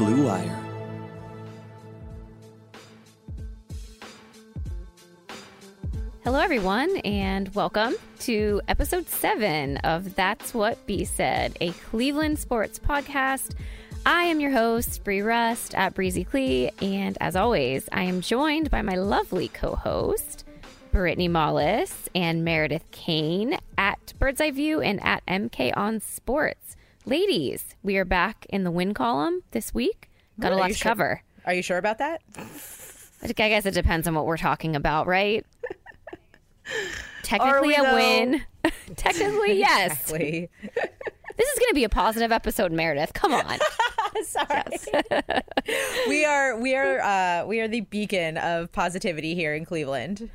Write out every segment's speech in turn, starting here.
Blue Wire. Hello, everyone, and welcome to episode seven of That's What B Said, a Cleveland sports podcast. I am your host, Bree Rust at Breezy Clee, and as always, I am joined by my lovely co host, Brittany Mollis and Meredith Kane at Bird's Eye View and at MK on Sports. Ladies, we are back in the win column this week. Got a lot Are to sure? cover. Are you sure about that? I guess it depends on what we're talking about, right? Technically a though? win. Technically, yes. Exactly. This is going to be a positive episode, Meredith. Come on. Sorry. we are we are uh, we are the beacon of positivity here in Cleveland.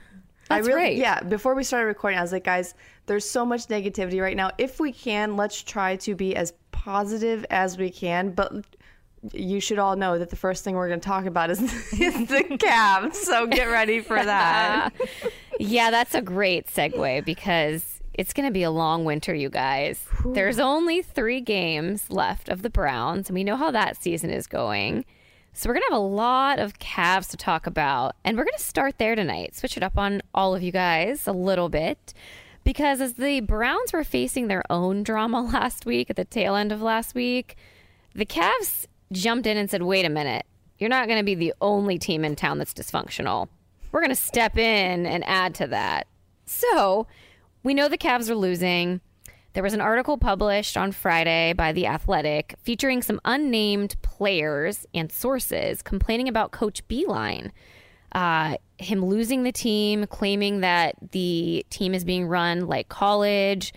That's I really, right. Yeah, before we started recording, I was like, guys, there's so much negativity right now. If we can, let's try to be as positive as we can. But you should all know that the first thing we're going to talk about is, is the Cavs. So get ready for that. Yeah, that's a great segue because it's going to be a long winter, you guys. There's only three games left of the Browns, and we know how that season is going. So we're going to have a lot of Cavs to talk about, and we're going to start there tonight. Switch it up on all of you guys a little bit. Because as the Browns were facing their own drama last week, at the tail end of last week, the Cavs jumped in and said, wait a minute, you're not going to be the only team in town that's dysfunctional. We're going to step in and add to that. So we know the Cavs are losing. There was an article published on Friday by The Athletic featuring some unnamed players and sources complaining about Coach Beilein. Uh, him losing the team, claiming that the team is being run like college.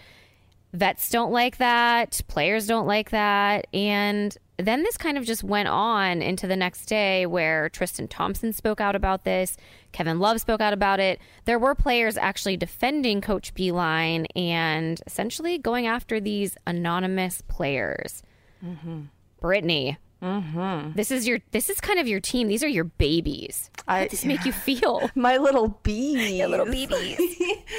Vets don't like that. Players don't like that. And then this kind of just went on into the next day where Tristan Thompson spoke out about this. Kevin Love spoke out about it. There were players actually defending Coach Beilein and essentially going after these anonymous players. Brittany, Mm-hmm. this is your this is kind of your team. These are your babies. How I- does this make you feel? My little bee. little babies.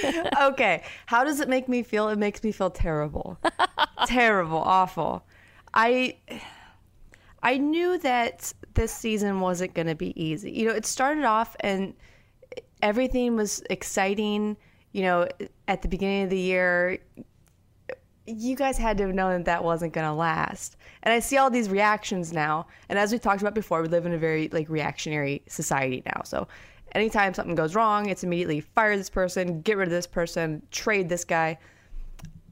okay. How does it make me feel? It makes me feel terrible. terrible, awful. I I knew that this season wasn't going to be easy. You know, it started off and everything was exciting, you know, at the beginning of the year you guys had to have known that that wasn't going to last. And I see all these reactions now. And as we talked about before, we live in a very like reactionary society now. So anytime something goes wrong, it's immediately fire this person, get rid of this person, trade this guy.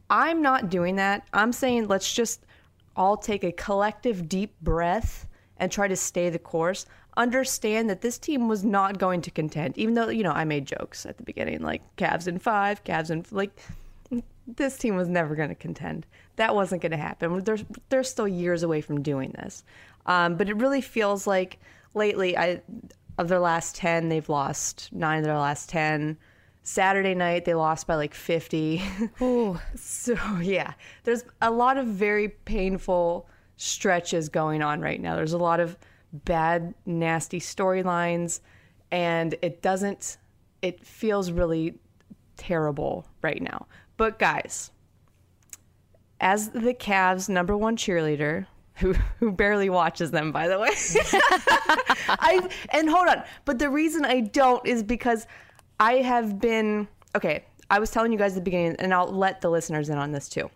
I'm not doing that. I'm saying let's just all take a collective deep breath and try to stay the course. Understand that this team was not going to contend, even though, you know, I made jokes at the beginning, like Cavs in five, Cavs in, like, this team was never going to contend. That wasn't going to happen. They're, they're still years away from doing this. Um, but it really feels like lately, I of their last 10, they've lost nine of their last 10. Saturday night, they lost by like 50. so, yeah, there's a lot of very painful stretches going on right now. There's a lot of bad, nasty storylines, and it doesn't, it feels really terrible right now. But, guys, as the Cavs' number one cheerleader, who who barely watches them, by the way. I and hold on, but the reason I don't is because I have been okay. I was telling you guys at the beginning, and I'll let the listeners in on this too.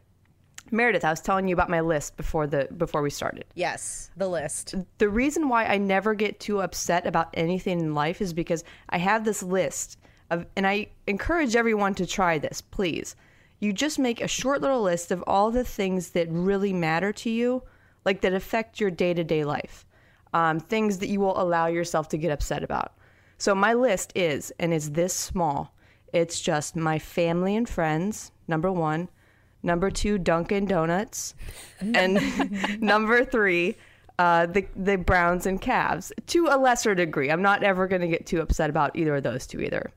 Meredith, I was telling you about my list before the before we started. Yes, the list. The reason why I never get too upset about anything in life is because I have this list of, and I encourage everyone to try this, please. You just make a short little list of all the things that really matter to you, like that affect your day to day life, um, things that you will allow yourself to get upset about. So my list is, and it's this small. It's just my family and friends, number one. Number two, Dunkin' Donuts. And number three, uh, the, the Browns and Cavs to a lesser degree. I'm not ever going to get too upset about either of those two either.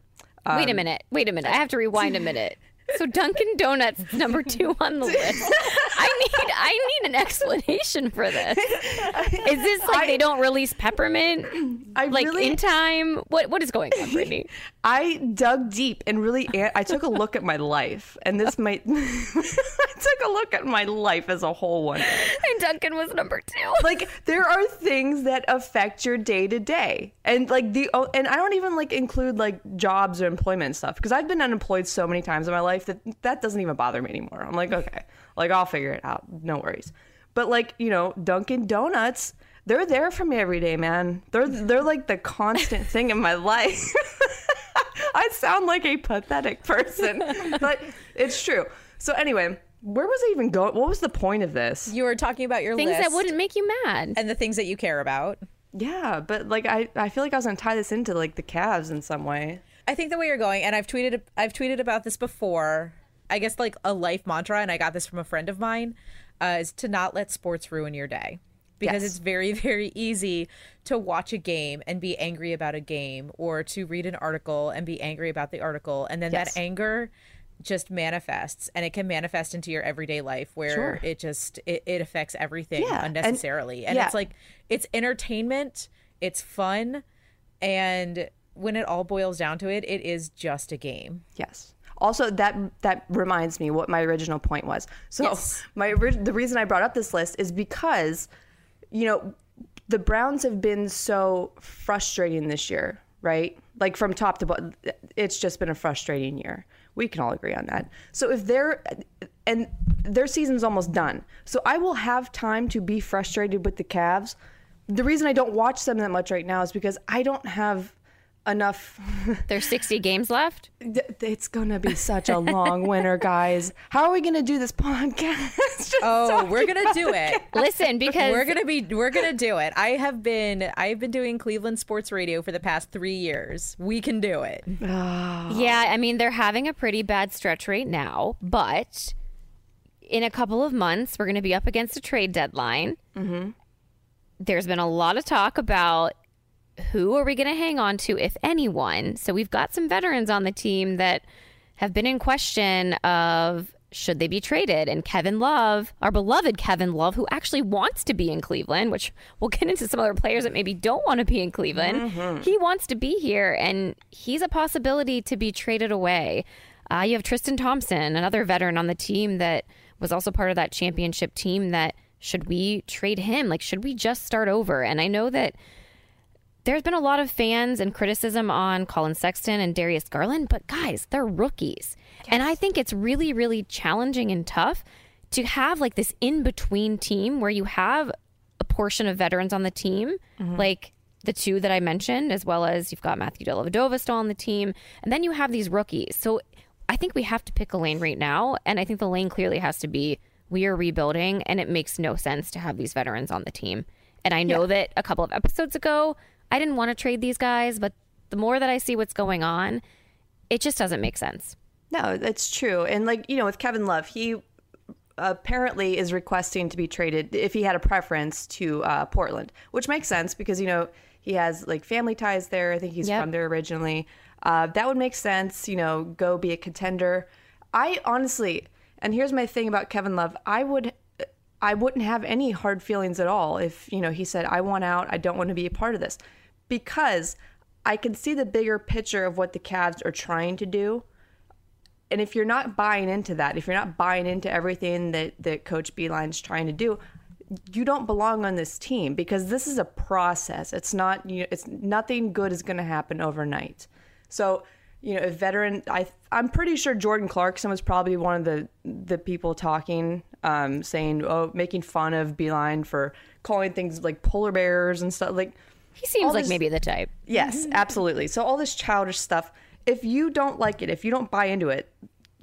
wait a minute. Wait a minute. I have to rewind a minute. So Dunkin' Donuts is number two on the list. I need I need an explanation for this. Is this like they don't release peppermint I like really, in time? What what is going on, Brittany? I dug deep and really, I took a look at my life, and this might. I took a look at my life as a whole one. And Dunkin' was number two. Like there are things that affect your day to day, and like the oh, and I don't even like include like jobs or employment stuff because I've been unemployed so many times in my life that that doesn't even bother me anymore. I'm like, okay, like I'll figure it out, no worries. But like you know, Dunkin' Donuts. They're there for me every day, man. They're they're like the constant thing in my life. I sound like a pathetic person, but it's true. So anyway, where was I even going? What was the point of this? You were talking about your Things list that wouldn't make you mad. and the things that you care about. Yeah, but like I, I feel like I was gonna tie this into like the Cavs in some way. I think the way you're going, and I've tweeted, I've tweeted about this before. I guess like a life mantra, and I got this from a friend of mine, uh, is to not let sports ruin your day, because Yes. it's very, very easy to watch a game and be angry about a game, or to read an article and be angry about the article, and then Yes. that anger just manifests, and it can manifest into your everyday life where Sure. it just it, it affects everything Yeah, and- unnecessarily, and yeah. it's like it's entertainment, it's fun, and when it all boils down to it, it is just a game. Yes. Also, that that reminds me what my original point was. So Yes. my the reason I brought up this list is because, you know, the Browns have been so frustrating this year, right? Like from top to bottom, it's just been a frustrating year. We can all agree on that. So if they're and their season's almost done, so I will have time to be frustrated with the Cavs. The reason I don't watch them that much right now is because I don't have enough There's 60 games left. It's gonna be such a long winter, guys. How are we gonna do this podcast? Oh, we're gonna do it. Listen, because We're gonna be we're gonna do it. I have been I've been doing Cleveland sports radio for the past three years. We can do it. Yeah, I mean, they're having a pretty bad stretch right now, but in a couple of months, we're going to be up against a trade deadline. Mm-hmm. There's been a lot of talk about who are we going to hang on to, if anyone. So we've got some veterans on the team that have been in question of should they be traded. And Kevin Love, our beloved Kevin Love, who actually wants to be in Cleveland, which we'll get into some other players that maybe don't want to be in Cleveland. He wants to be here, and he's a possibility to be traded away. Uh, you have Tristan Thompson, another veteran on the team that was also part of that championship team. That should we trade him? Like, should we just start over? And I know that there's been a lot of fans and criticism on Collin Sexton and Darius Garland, but guys, they're rookies. And I think it's really, really challenging and tough to have like this in between team where you have a portion of veterans on the team, mm-hmm. like the two that I mentioned, as well as you've got Matthew Dellavedova still on the team, and then you have these rookies. So I think we have to pick a lane right now, and I think the lane clearly has to be we are rebuilding, and it makes no sense to have these veterans on the team. And I know that a couple of episodes ago, I didn't want to trade these guys, but the more that I see what's going on, it just doesn't make sense. No, that's true. And like you know, with Kevin Love, he apparently is requesting to be traded if he had a preference to uh, Portland, which makes sense because you know he has like family ties there. I think he's Yep. from there originally. Uh, that would make sense. You know, go be a contender. I honestly, and here's my thing about Kevin Love. I would. I wouldn't have any hard feelings at all if, you know, he said, I want out, I don't want to be a part of this. Because I can see the bigger picture of what the Cavs are trying to do and if you're not buying into that, if you're not buying into everything that that Coach Beilein's trying to do, you don't belong on this team because this is a process. It's not you know, it's nothing good is going to happen overnight. So, you know, a veteran I I'm pretty sure Jordan Clarkson was probably one of the the people talking um saying oh making fun of Beilein for calling things like polar bears and stuff like He seems like this- maybe the type. Yes, absolutely. So all this childish stuff, if you don't like it, if you don't buy into it,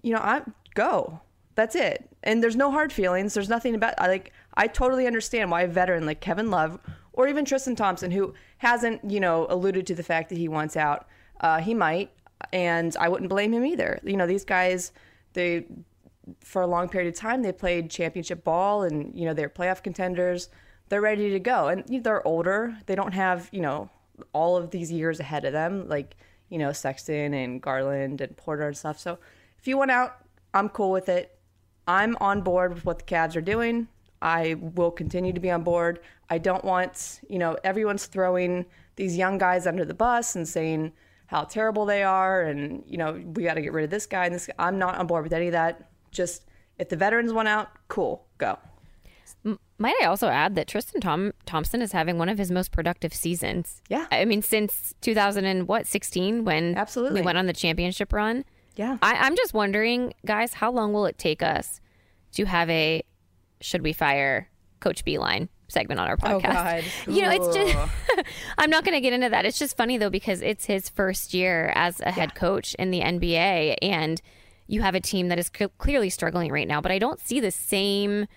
you know, I go. That's it. And there's no hard feelings. There's nothing about I like I totally understand why a veteran like Kevin Love or even Tristan Thompson who hasn't, you know, alluded to the fact that he wants out, uh, he might and I wouldn't blame him either. You know, these guys they for a long period of time they played championship ball and you know they're playoff contenders they're ready to go and they're older they don't have you know all of these years ahead of them like you know sexton and garland and porter and stuff so if you want out I'm cool with it. I'm on board with what the Cavs are doing. I will continue to be on board. I don't want, you know, everyone's throwing these young guys under the bus and saying how terrible they are and, you know, we got to get rid of this guy and this guy. I'm not on board with any of that. Just if the veterans want out, cool, go. Might I also add that Tristan Tom- Thompson is having one of his most productive seasons. Yeah. I mean, since 2000 and what 16 when Absolutely. we went on the championship run. Yeah. I, I'm just wondering, guys, how long will it take us to have a should we fire Coach Beilein segment on our Oh podcast? God. You know, it's just I'm not going to get into that. It's just funny though because it's his first year as a head coach in the NBA and you have a team that is c- clearly struggling right now, but I don't see the same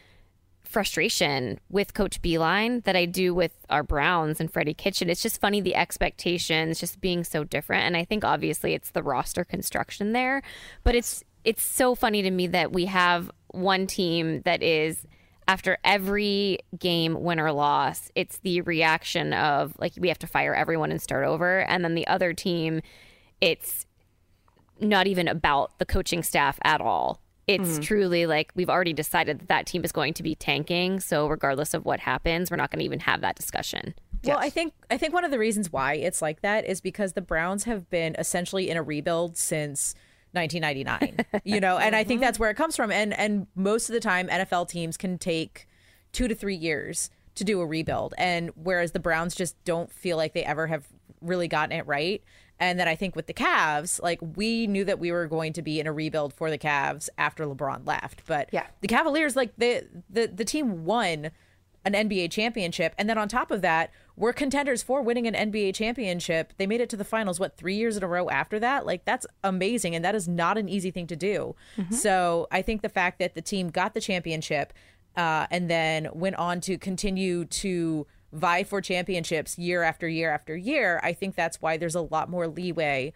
frustration with Coach Beilein that I do with our Browns and Freddie Kitchen. It's just funny the expectations just being so different. And I think obviously it's the roster construction there, but it's it's so funny to me that we have one team that is after every game win or loss, it's the reaction of like we have to fire everyone and start over. And then the other team, it's not even about the coaching staff at all. It's mm-hmm. truly like we've already decided that that team is going to be tanking. So regardless of what happens, we're not going to even have that discussion. Well, I think I think one of the reasons why it's like that is because the Browns have been essentially in a rebuild since 1999. you know, and I think mm-hmm. that's where it comes from. And and most of the time, NFL teams can take two to three years to do a rebuild, and whereas the Browns just don't feel like they ever have really gotten it right. And then I think with the Cavs, like we knew that we were going to be in a rebuild for the Cavs after LeBron left, but Yeah. the Cavaliers, like the the the team won an NBA championship. And then on top of that, we're contenders for winning an NBA championship. They made it to the finals, what, three years in a row after that? Like, that's amazing. And that is not an easy thing to do. So I think the fact that the team got the championship uh, and then went on to continue to vie for championships year after year after year, I think that's why there's a lot more leeway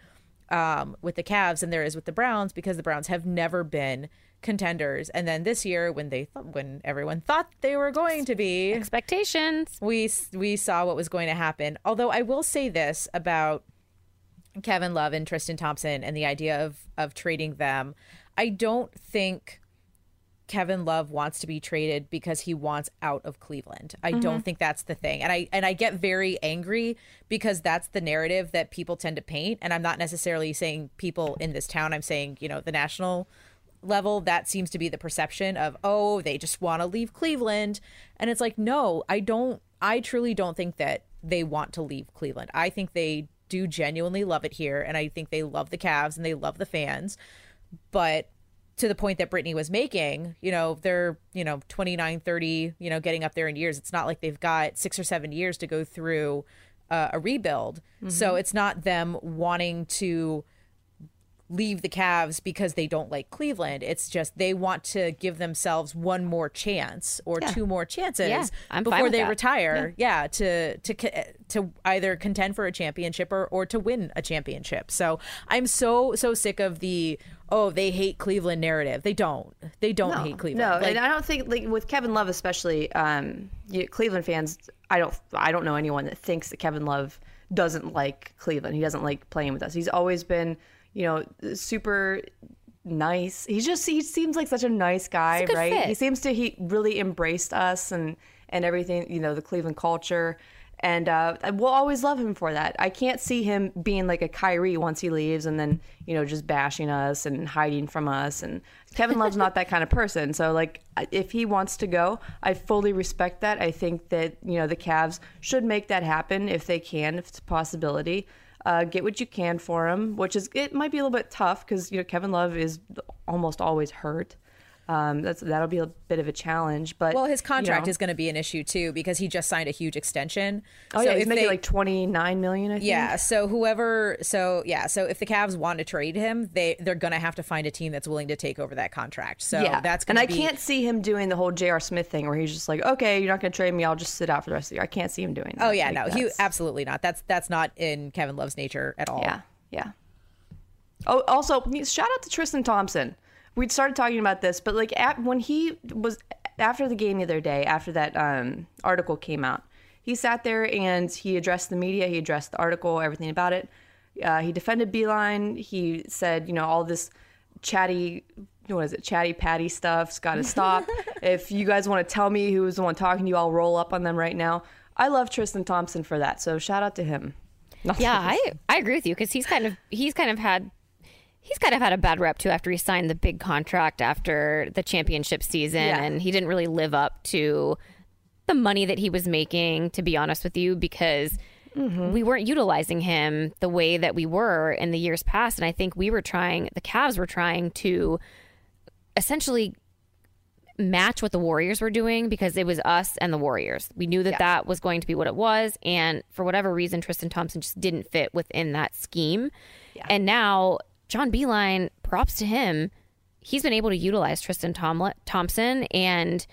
um, with the Cavs than there is with the Browns because the Browns have never been contenders. And then this year, when they th- when everyone thought they were going to be, Expectations. we we saw what was going to happen. Although I will say this about Kevin Love and Tristan Thompson and the idea of of trading them, I don't think Kevin Love wants to be traded because he wants out of Cleveland. I don't mm-hmm. think that's the thing. And I and I get very angry because that's the narrative that people tend to paint and I'm not necessarily saying people in this town. I'm saying, you know, the national level that seems to be the perception of oh, they just want to leave Cleveland. And it's like, no, I don't I truly don't think that they want to leave Cleveland. I think they do genuinely love it here and I think they love the Cavs and they love the fans. But to the point that Brittany was making, you know, they're, you know, 29, 30, you know, getting up there in years. It's not like they've got six or seven years to go through uh, a rebuild. So it's not them wanting to leave the Cavs because they don't like Cleveland. It's just they want to give themselves one more chance or two more chances Yeah, before they that. retire. Yeah. to to to either contend for a championship or or to win a championship. So I'm so so sick of the oh they hate Cleveland narrative. They don't. They don't hate Cleveland. No, Like, and I don't think like with Kevin Love especially, um, you, Cleveland fans. I don't. I don't know anyone that thinks that Kevin Love doesn't like Cleveland. He doesn't like playing with us. He's always been, you know, super nice. He just he seems like such a nice guy, good right? fit. He seems to he really embraced us and and everything. You know, the Cleveland culture. And uh, we'll always love him for that. I can't see him being like a Kyrie once he leaves and then, you know, just bashing us and hiding from us. And Kevin Love's not that kind of person. So, like, if he wants to go, I fully respect that. I think that, you know, the Cavs should make that happen if they can, if it's a possibility. Uh, get what you can for him, which is, it might be a little bit tough because, you know, Kevin Love is almost always hurt. Um, that's that'll be a bit of a challenge, but well, his contract you know. is going to be an issue too because he just signed a huge extension. Oh So yeah, he's making they- like twenty nine million. I think. Yeah, so whoever so yeah, so if the Cavs want to trade him, they they're going to have to find a team that's willing to take over that contract. So yeah, that's and going I to be And I can't see him doing the whole J.R. Smith thing where he's just like, okay, you're not going to trade me, I'll just sit out for the rest of the year. I can't see him doing. that. Oh yeah, Like, no, he absolutely not. That's that's not in Kevin Love's nature at all. Yeah, yeah. Oh, also, shout out to Tristan Thompson. We started talking about this, but like at, when he was after the game the other day, after that um, article came out, he sat there and he addressed the media. He addressed the article, everything about it. Uh, he defended Beilein. He said, you know, all this chatty what is it, chatty patty stuff's got to stop. if you guys want to tell me who's the one talking to you, I'll roll up on them right now. I love Tristan Thompson for that, so shout out to him. Nothing Yeah. I I agree with you because he's kind of he's kind of had he's kind of had a bad rep too after he signed the big contract after the championship season Yeah. and he didn't really live up to the money that he was making to be honest with you because mm-hmm. we weren't utilizing him the way that we were in the years past and I think we were trying the Cavs were trying to essentially match what the Warriors were doing because it was us and the Warriors. We knew that that was going to be what it was. And for whatever reason, Tristan Thompson just didn't fit within that scheme. And now, John Beilein, props to him. He's been able to utilize Tristan Thompson and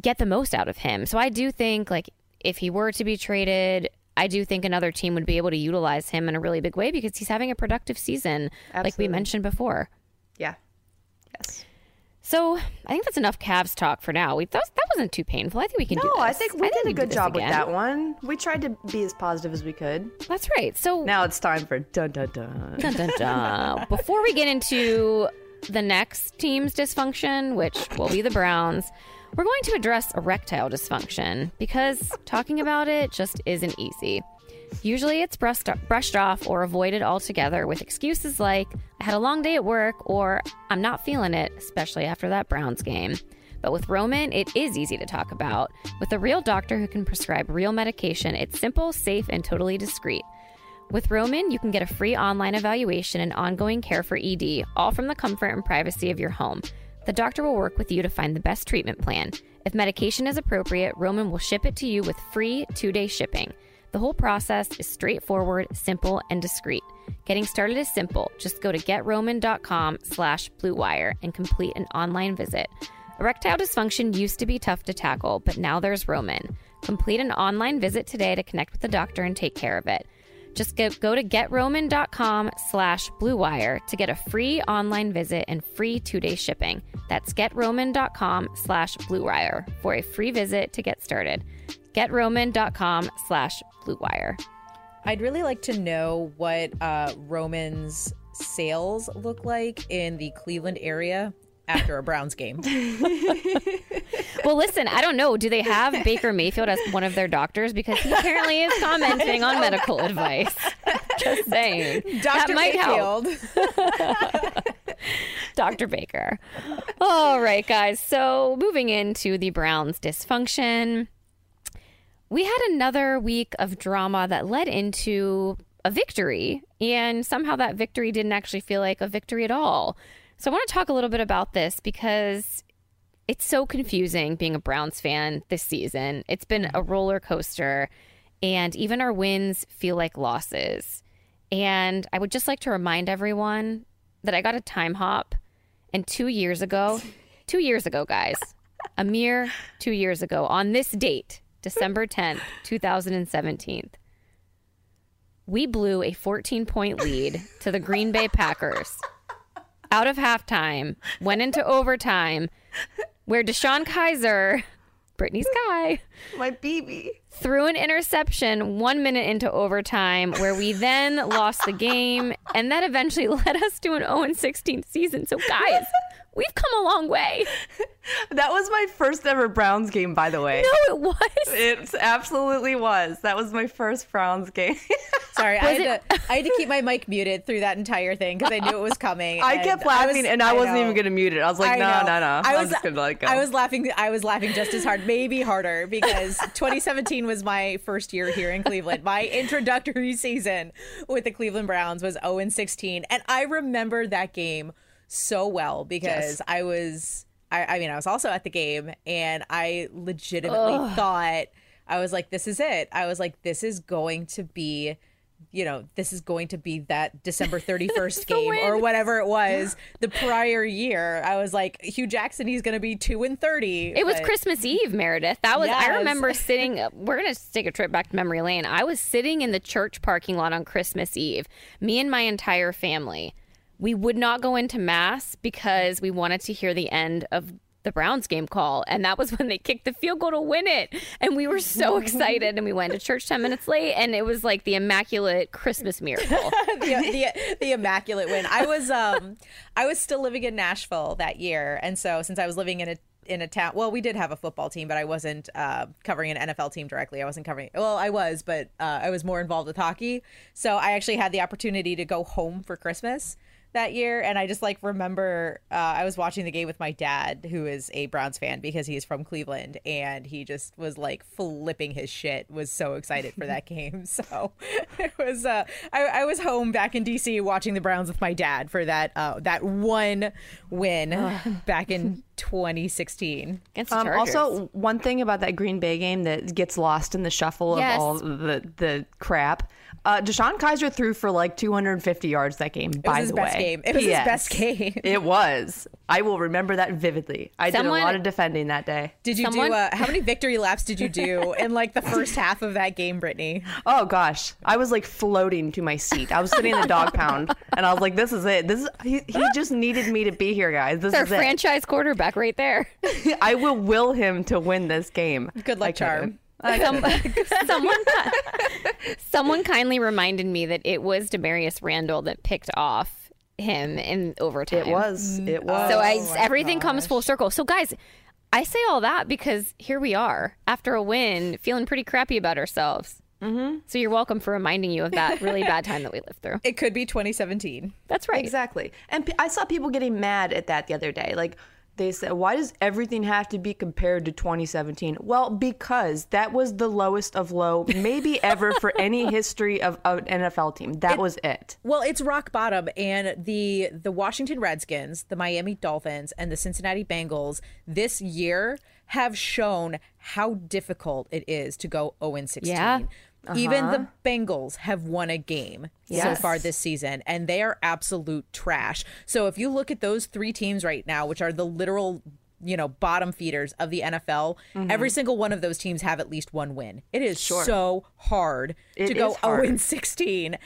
get the most out of him. So I do think, like, if he were to be traded, I do think another team would be able to utilize him in a really big way because he's having a productive season, like we mentioned before. Yeah. Yes. So I think that's enough Cavs talk for now. We that, was, that wasn't too painful. I think we can do No. I think we did a good job with that one. We tried to be as positive as we could. That's right. So Now it's time for dun dun dun. dun, dun, dun. before we get into the next team's dysfunction, which will be the Browns, we're going to address erectile dysfunction because talking about it just isn't easy. Usually it's brushed, brushed off or avoided altogether with excuses like, I had a long day at work or I'm not feeling it, especially after that Browns game. But with Roman, it is easy to talk about. With a real doctor who can prescribe real medication, it's simple, safe, and totally discreet. With Roman, you can get a free online evaluation and ongoing care for ED, all from the comfort and privacy of your home. The doctor will work with you to find the best treatment plan. If medication is appropriate, Roman will ship it to you with free two day shipping. The whole process is straightforward, simple, and discreet. Getting started is simple. Just go to getroman.com slash bluewire and complete an online visit. Erectile dysfunction used to be tough to tackle, but now there's Roman. Complete an online visit today to connect with a doctor and take care of it. Just go, go to getroman.com slash bluewire to get a free online visit and free two-day shipping. That's getroman.com slash bluewire for a free visit to get started. getroman.com slash bluewire. I'd really like to know what uh, Roman's sales look like in the Cleveland area after a Browns game. Well, listen, I don't know. Do they have Baker Mayfield as one of their doctors? Because he apparently is commenting on medical advice. Just saying. that Dr. might help. Mayfield. Dr. Baker. All right, guys. So moving into the Browns' dysfunction, we had another week of drama that led into a victory, and somehow that victory didn't actually feel like a victory at all. So I want to talk a little bit about this because it's so confusing being a Browns fan this season. It's been a roller coaster, and even our wins feel like losses. And I would just like to remind everyone that I got a time hop, and two years ago, two years ago, guys, a mere two years ago, on this date, December 10th, 2017, we blew a 14 point lead to the Green Bay Packers out of halftime, went into overtime, where DeShone Kizer, Brittany Sky, My BB. threw an interception one minute into overtime, where we then lost the game, and that eventually led us to an 0 16 season. So, guys, we've come a long way. That was my first ever Browns game, by the way. No, it was. It absolutely was. That was my first Browns game. Sorry, I had, to, I had to keep my mic muted through that entire thing because I knew it was coming. I kept laughing, was- and I, wasn't know. even gonna mute it. I was like, I no, know. no, no. I was just gonna let go. I was laughing. I was laughing just as hard, maybe harder, because 2017 was my first year here in Cleveland. My introductory season with the Cleveland Browns was 0 and 16, and I remember that game so well because Yes. I was. I, I mean, I was also at the game, and I legitimately thought I was like, "This is it." I was like, "This is going to be." You know, this is going to be that December 31st game or whatever it was the prior year. I was like, Hue Jackson, he's going to be 2 and 30. It was Christmas Eve, Meredith. That was, I remember sitting, we're going to take a trip back to memory lane. I was sitting in the church parking lot on Christmas Eve, me and my entire family. We would not go into mass because we wanted to hear the end of the Browns game call, and that was when they kicked the field goal to win it. And we were so excited, and we went to church ten minutes late, and it was like the immaculate Christmas miracle. the, the the immaculate win. I was um I was still living in Nashville that year, and so since I was living in a in a town, well, we did have a football team, but I wasn't uh, covering an NFL team directly. I wasn't covering. Well, I was, but uh, I was more involved with hockey. So I actually had the opportunity to go home for Christmas that year and i just like remember uh, i was watching the game with my dad who is a browns fan because he's from cleveland and he just was like flipping his shit was so excited for that game so it was uh I, I, was home back in dc watching the browns with my dad for that uh that one win back in 2016 Against Um, the also, one thing about that Green Bay game that gets lost in the shuffle Yes. of all the the crap. Uh, DeShone Kizer threw for like 250 yards that game. it by was his the best way, game it was his P.S. best game It was. I will remember that vividly. I Someone- did a lot of defending that day. did you Someone- do uh, how many victory laps did you do in like the first half of that game brittany Oh gosh, I was like floating to my seat. I was sitting in the dog pound, and I was like, "This is it. This is he, he just needed me to be here, guys. This their is it. franchise quarterback right there. I will will him to win this game. Good luck, I couldn't. Some, someone, someone kindly reminded me that it was Damarious Randall that picked off him in overtime. It was. It was. So I, Oh my everything comes full circle. So guys, I say all that because here we are after a win, feeling pretty crappy about ourselves. Mm-hmm. So you're welcome for reminding you of that really bad time that we lived through. it could be 2017 That's right. Exactly. And p- I saw people getting mad at that the other day. Like they said, why does everything have to be compared to 2017? Well, because that was the lowest of low, maybe ever for any history of, of an NFL team. That was it. Well, it's rock bottom, and the the Washington Redskins, the Miami Dolphins, and the Cincinnati Bengals this year have shown how difficult it is to go 0 16. Yeah. Even the uh-huh. Bengals have won a game so far this season, and they are absolute trash. So if you look at those three teams right now, which are the literal you know bottom feeders of the NFL, mm-hmm. every single one of those teams have at least one win. It is so hard It to go hard. 0 16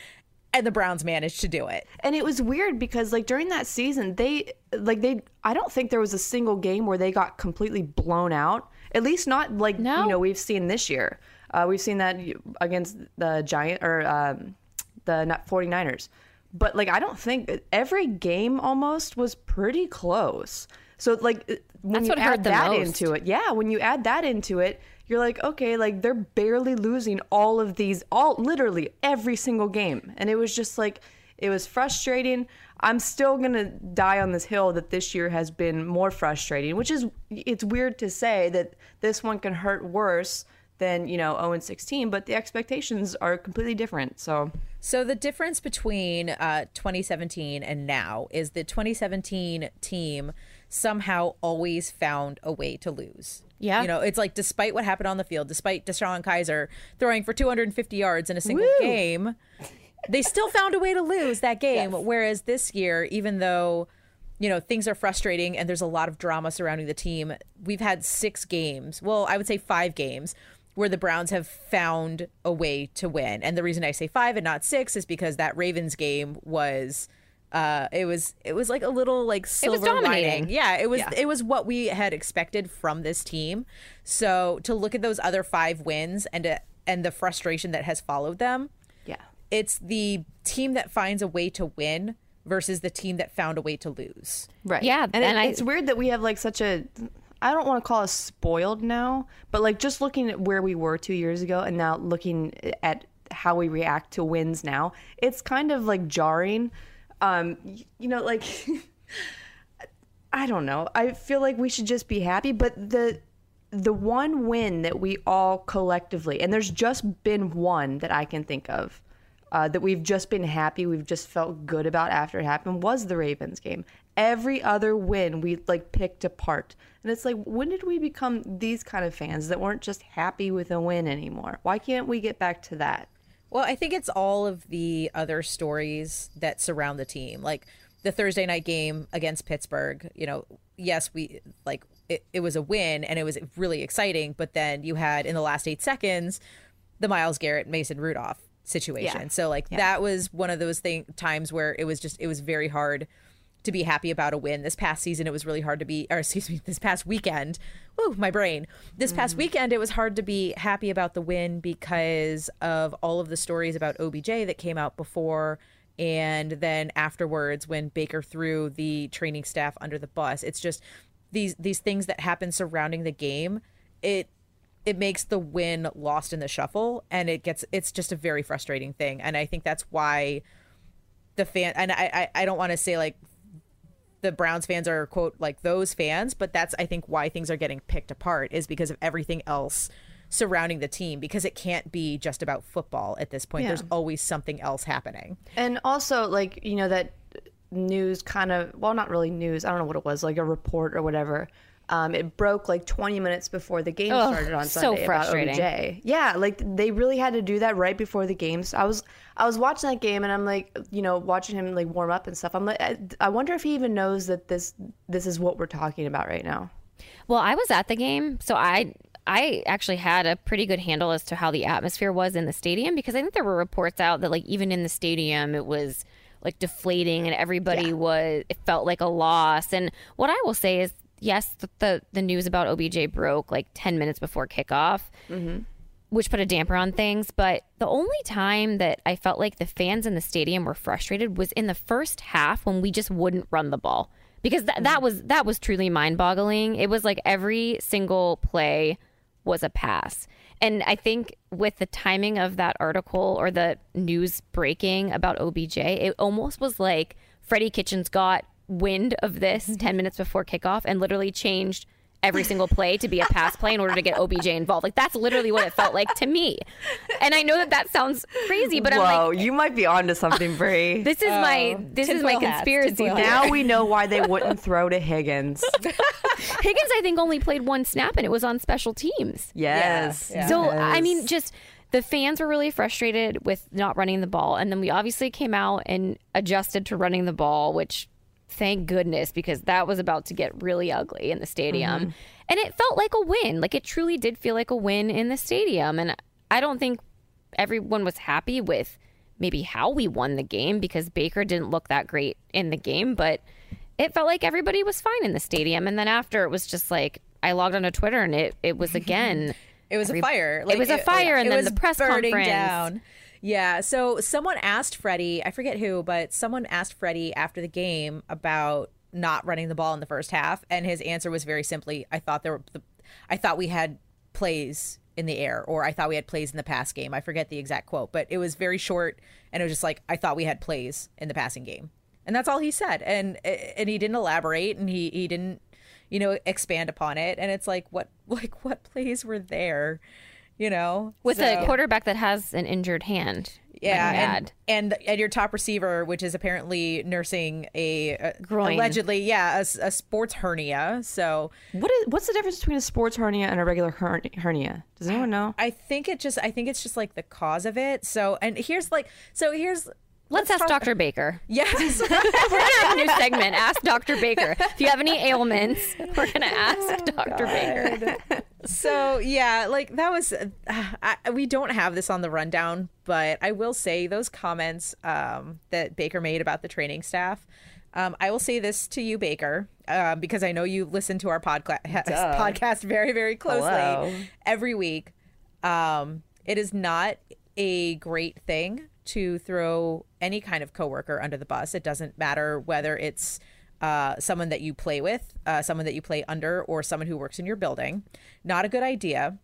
and the Browns managed to do it. And it was weird because like during that season, they like they I don't think there was a single game where they got completely blown out. At least not like No. you know we've seen this year. Uh, we've seen that against the Giant or um, the not 49ers. But like I don't think every game almost was pretty close. So like when That's you add that most. into it, yeah, when you add that into it, you're like, okay, like they're barely losing all of these, all literally every single game, and it was just like it was frustrating. I'm still gonna die on this hill that this year has been more frustrating, which is it's weird to say that this one can hurt worse than you know 0 and 16, but the expectations are completely different. So So the difference between uh, 2017 and now is the 2017 team somehow always found a way to lose. Yeah. You know, it's like despite what happened on the field, despite DeShone Kizer throwing for 250 yards in a single Woo! game, they still found a way to lose that game. Whereas this year, even though you know things are frustrating and there's a lot of drama surrounding the team, we've had six games. Well, I would say five games where the Browns have found a way to win. And the reason I say five and not six is because that Ravens game was. Uh, it was it was like a little like silver dominating. lining. Yeah, it was Yeah. it was what we had expected from this team. So to look at those other five wins and to, and the frustration that has followed them, yeah, it's the team that finds a way to win versus the team that found a way to lose. Right. Yeah, And, and it, I- it's weird that we have like such a. I don't want to call us spoiled now, but like just looking at where we were two years ago and now looking at how we react to wins now, it's kind of like jarring. Um, you know, like I don't know. I feel like we should just be happy, but the the one win that we all collectively, and there's just been one that I can think of, uh, that we've just been happy, we've just felt good about after it happened was the Ravens game. Every other win we like picked apart. And it's like, when did we become these kind of fans that weren't just happy with a win anymore? Why can't we get back to that? Well, I think it's all of the other stories that surround the team. Like the Thursday night game against Pittsburgh, you know, yes, we like it, it was a win and it was really exciting, but then you had in the last eight seconds the Myles Garrett, Mason Rudolph situation. Yeah. So like that was one of those thing times where it was just it was very hard to be happy about a win. This past season, it was really hard to be, or excuse me, this past weekend, woo, my brain. This past mm. weekend, it was hard to be happy about the win because of all of the stories about OBJ that came out before. And then afterwards, when Baker threw the training staff under the bus, it's just these these things that happen surrounding the game. It it makes the win lost in the shuffle, and it gets it's just a very frustrating thing. And I think that's why the fan and I I, I don't want to say like the Browns fans are quote like those fans, but that's I think why things are getting picked apart is because of everything else surrounding the team because it can't be just about football at this point. Yeah. There's always something else happening. And also, like, you know, that news kind of, well, not really news. I don't know what it was, like a report or whatever. Um, it broke like 20 minutes before the game Ugh, started on Sunday so frustrating. about OBJ. Yeah, like they really had to do that right before the game. So I was I was watching that game and I'm like, you know, watching him like warm up and stuff. I'm like, I, I wonder if he even knows that this this is what we're talking about right now. Well, I was at the game, so I I actually had a pretty good handle as to how the atmosphere was in the stadium because I think there were reports out that like even in the stadium it was like deflating and everybody was it felt like a loss. And what I will say is yes, the the, the news about OBJ broke like 10 minutes before kickoff. Mm-hmm. Which put a damper on things, but the only time that I felt like the fans in the stadium were frustrated was in the first half when we just wouldn't run the ball because th- that mm-hmm. was that was truly mind-boggling. It was like every single play was a pass. And I think with the timing of that article or the news breaking about OBJ, it almost was like Freddie Kitchens got wind of this 10 minutes before kickoff and literally changed every single play to be a pass play in order to get OBJ involved. Like that's literally what it felt like to me. And I know that that sounds crazy, but I'm like you might be onto something, Brie. this is my this is my conspiracy theory. hats. now we know why they wouldn't throw to Higgins. Higgins I think only played one snap and it was on special teams. Yes. Yeah. So I mean, just the fans were really frustrated with not running the ball, and then we obviously came out and adjusted to running the ball, which thank goodness because that was about to get really ugly in the stadium, mm-hmm. and it felt like a win. Like it truly did feel like a win in the stadium, and I don't think everyone was happy with maybe how we won the game because Baker didn't look that great in the game, but it felt like everybody was fine in the stadium. And then after it was just like I logged onto Twitter and it it was again It was a fire. It was a fire, and it then the press conference. down. Yeah. So someone asked Freddie, I forget who, but someone asked Freddie after the game about not running the ball in the first half, and his answer was very simply, "I thought there were, the, I thought we had plays in the air, or I thought we had plays in the pass game." I forget the exact quote, but it was very short, and it was just like, "I thought we had plays in the passing game," and that's all he said, and and he didn't elaborate, and he he didn't you know expand upon it and it's like what like what plays were there you know with So- a quarterback that has an injured hand. yeah and, and and your top receiver which is apparently nursing a, a Groin. allegedly yeah a sports hernia so What is what's the difference between a sports hernia and a regular hernia? Does anyone know? i think it just i think it's just like the cause of it so and here's like so here's Let's, ask talk- Dr. Baker. yes We're gonna have a new segment. Ask Dr. Baker. If you have any ailments, we're gonna ask Dr. Baker. so yeah like that was uh, I, we don't have this on the rundown but i will say those comments um, that baker made about the training staff um, i will say this to you baker uh, because i know you listen to our podca- podcast very very closely Hello. every week um, it is not a great thing to throw any kind of coworker under the bus. It doesn't matter whether it's uh, someone that you play with, uh, someone that you play under, or someone who works in your building. Not a good idea.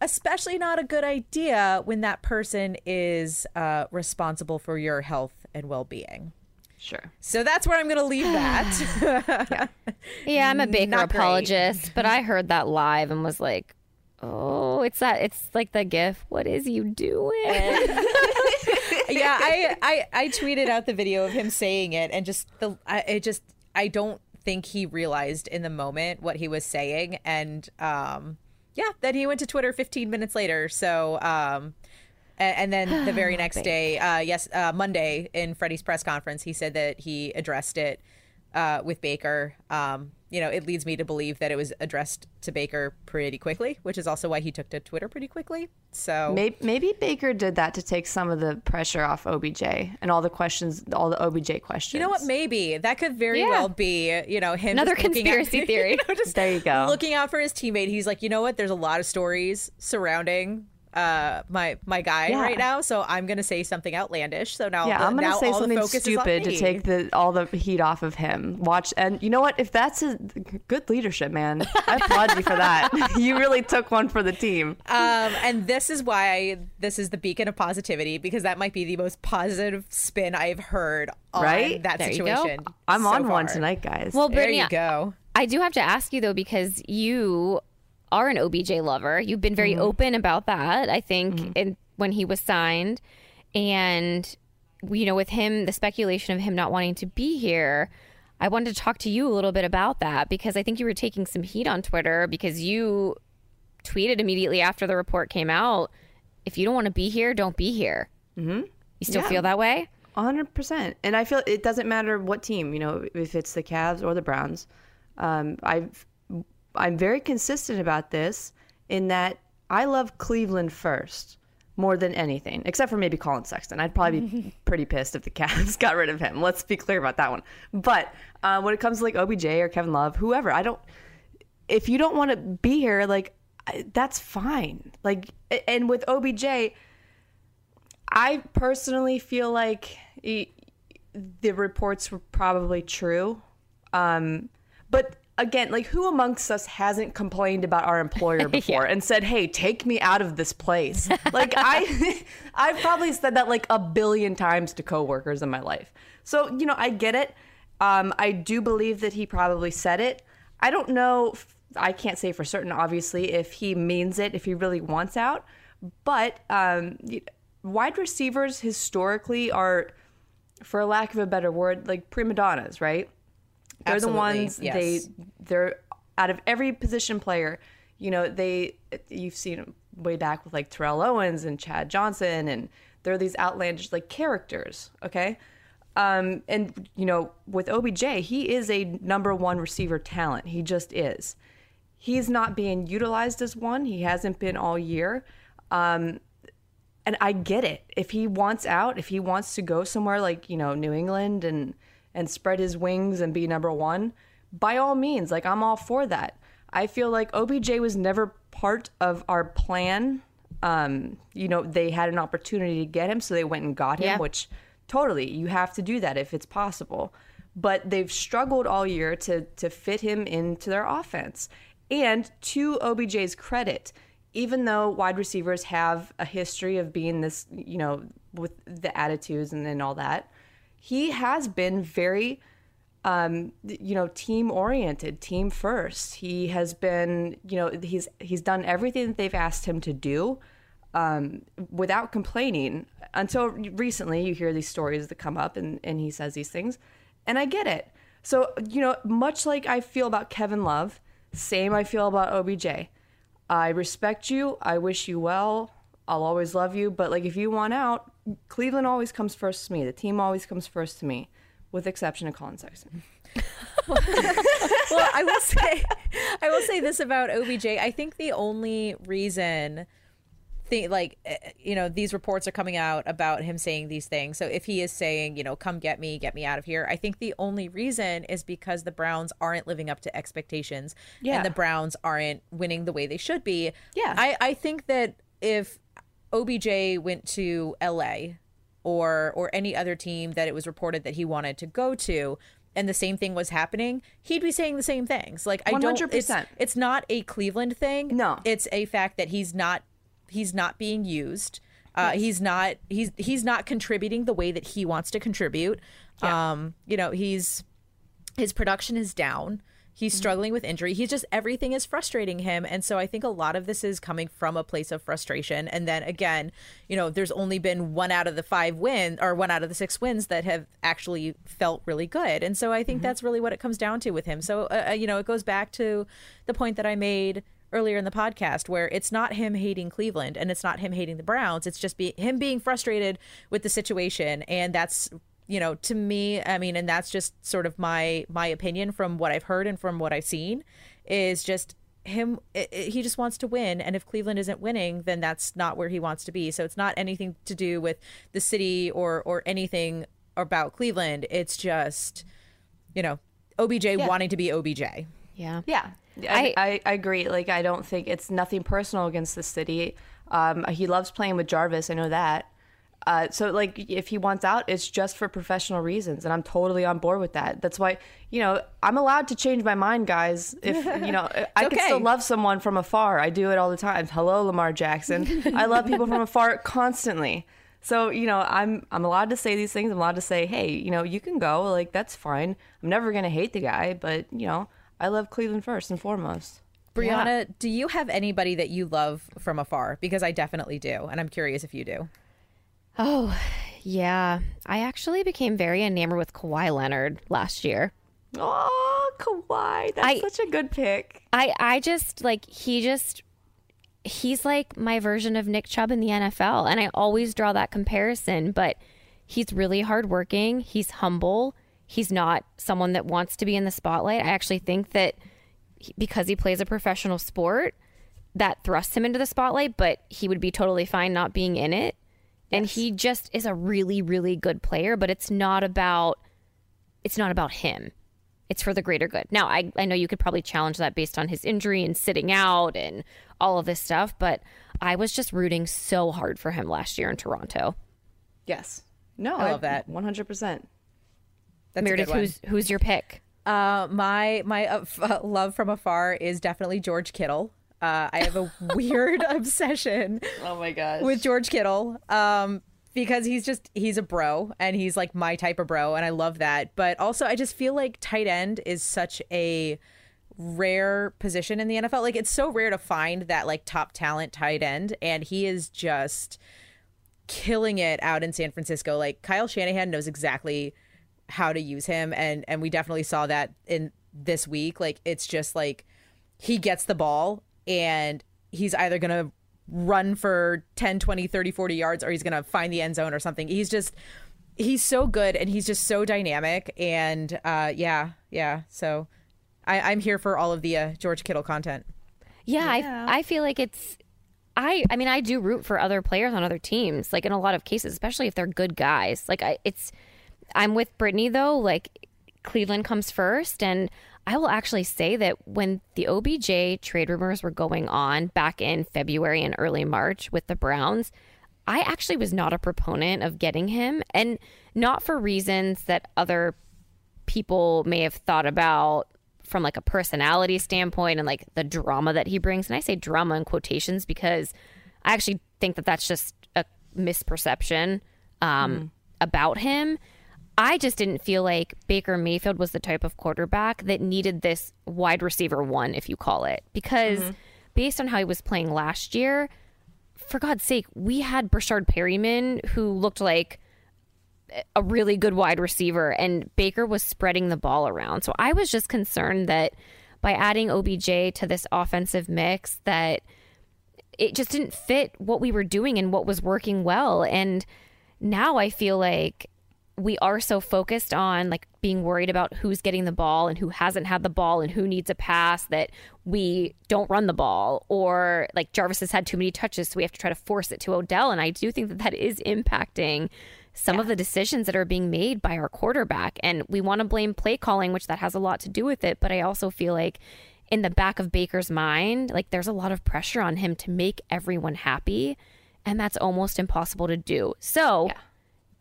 Especially not a good idea when that person is uh, responsible for your health and well being. Sure. So that's where I'm going to leave that. Yeah, I'm a Baker Not great. apologist, but I heard that live and was like, "Oh, it's that. It's like the gif. What is you doing?" yeah, I, I I tweeted out the video of him saying it, and just the I it just I don't think he realized in the moment what he was saying, and um yeah, then he went to Twitter 15 minutes later. So um. And then the very next day, uh, yes, uh, Monday in Freddie's press conference, he said that he addressed it uh, with Baker. Um, you know, it leads me to believe that it was addressed to Baker pretty quickly, which is also why he took to Twitter pretty quickly. So Maybe, maybe Baker did that to take some of the pressure off OBJ and all the questions, all the OBJ questions. You know what? Maybe that could very Yeah. well be, you know, him. Another just looking at- conspiracy theory. you know, just There you go. Looking out for his teammate. He's like, you know what? There's a lot of stories surrounding uh my my guy Yeah. right now, so I'm gonna say something outlandish. So now, Yeah, the- I'm gonna now say something focus is on stupid to take the all the heat off of him. Watch, and you know what? If that's a good leadership, man, I applaud you for that. you really took one for the team. Um, and this is why this is the beacon of positivity because that might be the most positive spin I've heard on Right? that There you go. situation. I'm so on one tonight, guys. Well, There Brittany, you go. I do have to ask you though because you are an OBJ lover. You've been very open about that. I think in, when he was signed, and you know, with him, the speculation of him not wanting to be here. I wanted to talk to you a little bit about that because I think you were taking some heat on Twitter because you tweeted immediately after the report came out. If you don't want to be here, don't be here. Mm-hmm. You still Yeah. feel that way? hundred percent. And I feel it doesn't matter what team, you know, if it's the Cavs or the Browns. Um, I've I'm very consistent about this in that I love Cleveland first more than anything, except for maybe Collin Sexton. I'd probably be pretty pissed if the Cavs got rid of him. Let's be clear about that one. But uh, when it comes to like OBJ or Kevin Love, whoever, I don't. If you don't want to be here, like I- that's fine. Like, and with OBJ, I personally feel like e- the reports were probably true. Um, but again, like who amongst us hasn't complained about our employer before and said, "Hey, take me out of this place"? like I, I've probably said that like a billion times to coworkers in my life. So you know, I get it. Um, I do believe that he probably said it. I don't know. I can't say for certain, obviously, if he means it, if he really wants out. But um, wide receivers historically are, for lack of a better word, like prima donnas, right? They're Absolutely, the ones yes. they they're out of every position player. You know, they you've seen them way back with like Terrell Owens and Chad Johnson, and they're these outlandish like characters. Okay, um, and you know, with OBJ, he is a number one receiver talent. He just is. He's not being utilized as one. He hasn't been all year. Um, and I get it. If he wants out, if he wants to go somewhere like, you know, New England and and spread his wings and be number 1, by all means, like I'm all for that. I feel like OBJ was never part of our plan. Um, you know, they had an opportunity to get him, so they went and got him, Yeah. which totally you have to do that if it's possible. But they've struggled all year to to fit him into their offense. And to OBJ's credit, even though wide receivers have a history of being this, you know, with the attitudes and, and all that, he has been very, um, you know, team oriented, team first. He has been, you know, he's he's done everything that they've asked him to do, um, without complaining. Until recently, you hear these stories that come up, and and he says these things, and I get it. So you know, much like I feel about Kevin Love, same I feel about OBJ. I respect you. I wish you well. I'll always love you. But like, if you want out, Cleveland always comes first to me. The team always comes first to me, with exception of Collin Sexton. well, I will say, I will say this about OBJ. I think the only reason, think like eh, you know, these reports are coming out about him saying these things. So if he is saying, you know, come get me, get me out of here, I think the only reason is because the Browns aren't living up to expectations, Yeah. and the Browns aren't winning the way they should be. Yeah. I I think that if OBJ went to LA or or any other team that it was reported that he wanted to go to and the same thing was happening, he'd be saying the same things. Like I don't it's, it's not a Cleveland thing. No. It's a fact that he's not he's not being used. Uh, he's not he's he's not contributing the way that he wants to contribute. Um, you know, he's his production is down. He's struggling with injury. He's just everything is frustrating him. And so I think a lot of this is coming from a place of frustration. And then again, you know, there's only been one out of the five wins or one out of the six wins that have actually felt really good. And so I think that's really what it comes down to with him. So, uh, uh, you know, it goes back to the point that I made earlier in the podcast where it's not him hating Cleveland and it's not him hating the Browns. It's just be, him being frustrated with the situation. And that's you know, to me, I mean, and that's just sort of my my opinion from what I've heard and from what I've seen is just him it, it- he just wants to win and if Cleveland isn't winning then that's not where he wants to be. So it's not anything to do with the city or or anything about Cleveland. It's just you know, OBJ wanting to be OBJ. Yeah. Yeah, I- I, I, I agree. Like, I don't think it's nothing personal against the city. Um, he loves playing with Jarvis. I know that. Uh, so, like, if he wants out, it's just for professional reasons, and I'm totally on board with that. That's why, you know, I'm allowed to change my mind, guys. If you know, I can still love someone from afar. I do it all the time. Hello, Lamar Jackson. I love people from afar constantly. So, you know, I'm I'm allowed to say these things. I'm allowed to say, hey, you know, you can go. Like, that's fine. I'm never gonna hate the guy, but you know, I love Cleveland first and foremost. Brianna, do you have anybody that you love from afar? Because I definitely do, and I'm curious if you do. Oh, yeah. I actually became very enamored with Kawhi Leonard last year. Oh, Kawhi, that's I- such a good pick. I I just like he just he's like my version of Nick Chubb in the NFL and I always draw that comparison but he's really hardworking, he's humble, he's not someone that wants to be in the spotlight. I actually think that he, because he plays a professional sport that thrusts him into the spotlight, but he would be totally fine not being in it. And he just is a really really good player, but it's not about it's not about him. It's for the greater good. Now, I, I know you could probably challenge that based on his injury and sitting out and all of this stuff, but I was just rooting so hard for him last year in Toronto. Yes. No, I love that. 100%. That's a Meredith, good one. who's who's your pick? Uh, my my uh, f- uh, love from afar is definitely George Kittle. Uh, I have a weird obsession Oh my gosh. with George Kittle um, because he's just he's a bro and he's like my type of bro, and I love that. But also, I just feel like tight end is such a rare position in the NFL. Like it's so rare to find that like top talent tight end, and he is just killing it out in San Francisco. Like Kyle Shanahan knows exactly how to use him and and we definitely saw that in this week. Like it's just like he gets the ball and he's either going to run for 10, 20, 30, 40 yards or he's going to find the end zone or something. He's just he's so good and he's just so dynamic and uh yeah, yeah. So I I'm here for all of the uh, George Kittle content. Yeah, I I feel like it's I I mean I do root for other players on other teams, like in a lot of cases, especially if they're good guys. Like I it's I'm with Brittany though, like Cleveland comes first and I will actually say that when the OBJ trade rumors were going on back in February and early March with the Browns, I actually was not a proponent of getting him and not for reasons that other people may have thought about from like a personality standpoint and like the drama that he brings. And i say drama in quotations because i actually think that that's just a misperception um, about him i just didn't feel like baker mayfield was the type of quarterback that needed this wide receiver one if you call it because mm-hmm. based on how he was playing last year for god's sake we had Breshad Perriman who looked like a really good wide receiver and Baker was spreading the ball around. So I was just concerned that by adding OBJ to this offensive mix that it just didn't fit what we were doing and what was working well. And now I feel like we are so focused on like being worried about who's getting the ball and who hasn't had the ball and who needs a pass that we don't run the ball or like Jarvis has had too many touches so we have to try to force it to Odell. And I do think that that is impacting some of the decisions that are being made by our quarterback. And we want to blame play calling which that has a lot to do with it. But I also feel like in the back of Baker's mind like there's a lot of pressure on him to make everyone happy. And that's almost impossible to do. So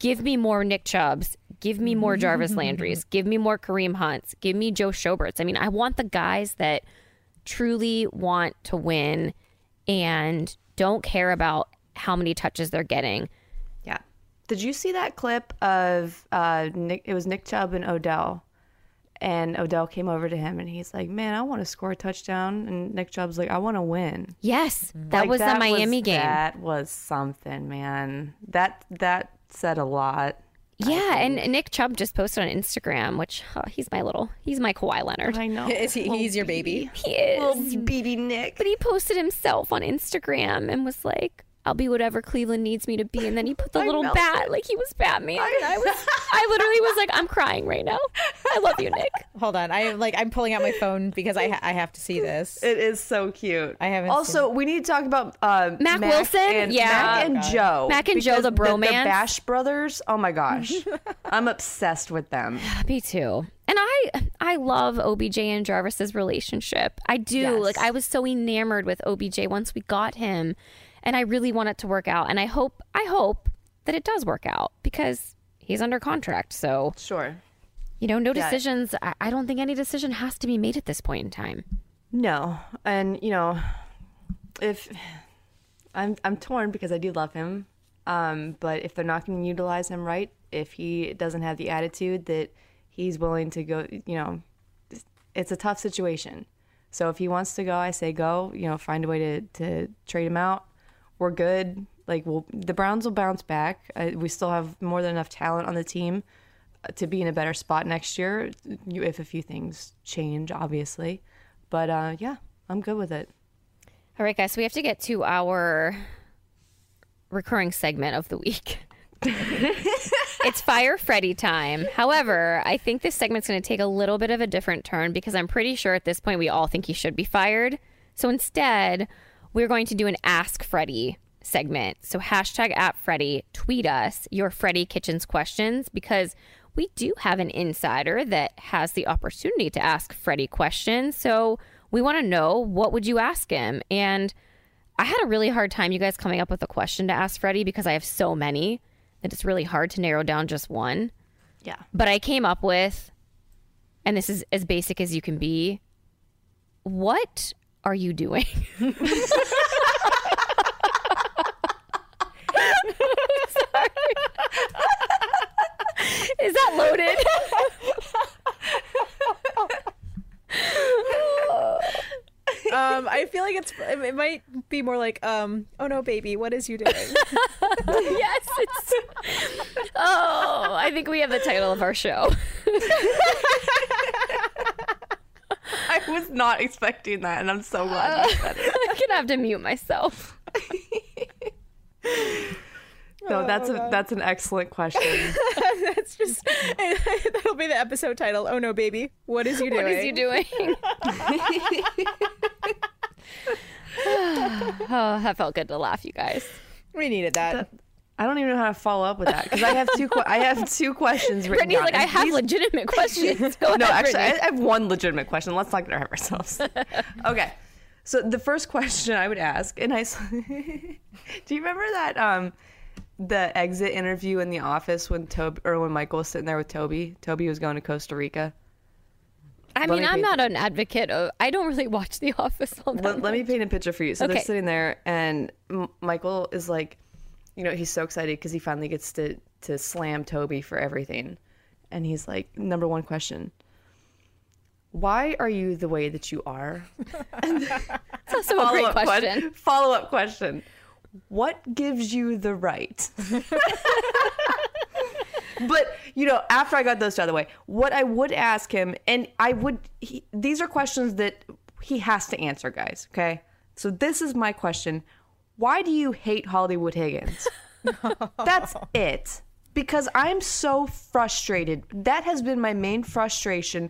give me more Nick Chubbs, give me more Jarvis Landry's, give me more Kareem Hunts, give me Joe Schoberts. I mean, I want the guys that truly want to win and don't care about how many touches they're getting. Yeah. Did you see that clip of uh Nick it was Nick Chubb and Odell? And Odell came over to him and he's like, "Man, I want to score a touchdown." And Nick Chubb's like, "I want to win." Yes, that Like, was the Miami game. That was something, man. That that said a lot. yeah, and Nick Chubb just posted on Instagram, which oh, he's my little, he's my Kawhi Leonard. I know. Is he he's your baby? He is. Little baby Nick. But he posted himself on Instagram and was like, I'll be whatever Cleveland needs me to be. And then he put the I little melted. bat like he was Batman. and I was, I literally was like, I'm crying right now. I love you, Nick. Hold on, I am like I'm pulling out my phone because I ha- I have to see this. It is so cute. I haven't Also, we need to talk about uh, Mack Wilson? and, Yeah. Mack and Oh, Joe. Mack and Joe, the bromance. The, Bash brothers. Oh my gosh, I'm obsessed with them. Me too. And I I love OBJ and Jarvis's relationship. I do. Yes. Like I was so enamored with OBJ once we got him and I really want it to work out and I hope I hope that it does work out because he's under contract. So, Sure. you know, no Yeah. decisions. I, I don't think any decision has to be made at this point in time. No, and you know, if I'm I'm torn because I do love him, um, but if they're not going to utilize him right, if he doesn't have the attitude that he's willing to go, you know, it's a tough situation. So if he wants to go, I say go. You know, find a way to to trade him out. We're good. Like, we'll, the Browns will bounce back. Uh, we still have more than enough talent on the team uh, to be in a better spot next year, if a few things change, obviously. But uh, yeah, I'm good with it. All right, guys, so we have to get to our recurring segment of the week. it's Fire Freddy time. However, I think this segment's going to take a little bit of a different turn because I'm pretty sure at this point we all think he should be fired. So instead, we're going to do an Ask Freddy segment. So hashtag at Freddy, tweet us your Freddie Kitchens questions because we do have an insider that has the opportunity to ask Freddy questions. So we want to know what would you ask him? And I had a really hard time, you guys, coming up with a question to ask Freddie because I have so many that it's really hard to narrow down just one. Yeah. But I came up with, and this is as basic as you can be what are you doing? Is that loaded? um, I feel like it's it might be more like um, oh no, baby, what is you doing? yes, it's. Oh, I think we have the title of our show. I was not expecting that, and I'm so glad you said it. I'm gonna have to mute myself. No, that's oh, a, that's an excellent question. That's just that'll be the episode title. Oh no, baby, what is you doing? What is you doing? oh, that felt good to laugh, you guys. We needed that. I don't even know how to follow up with that because I have two. Que- I have two questions written Brittany's down. like, I have these- legitimate questions. Go no, ahead, actually, I, I have one legitimate question. Let's not get ahead of ourselves. okay, so the first question I would ask, and I, do you remember that um, the exit interview in the office when Toby or when Michael was sitting there with Toby? Toby was going to Costa Rica. I let mean, me I'm not an advocate of. I don't really watch The Office all that. let, let me paint a picture for you. So Okay. they're sitting there, and M- Michael is like, you know, he's so excited because he finally gets to to slam Toby for everything, and he's like, number one question. Why are you the way that you are? That's also a great question. Follow up question. What gives you the right? but you know, after I got those out of the way, what I would ask him, and I would, he, these are questions that he has to answer, guys. Okay, so this is my question: Why do you hate Hollywood Higgins? That's it. Because I'm so frustrated. That has been my main frustration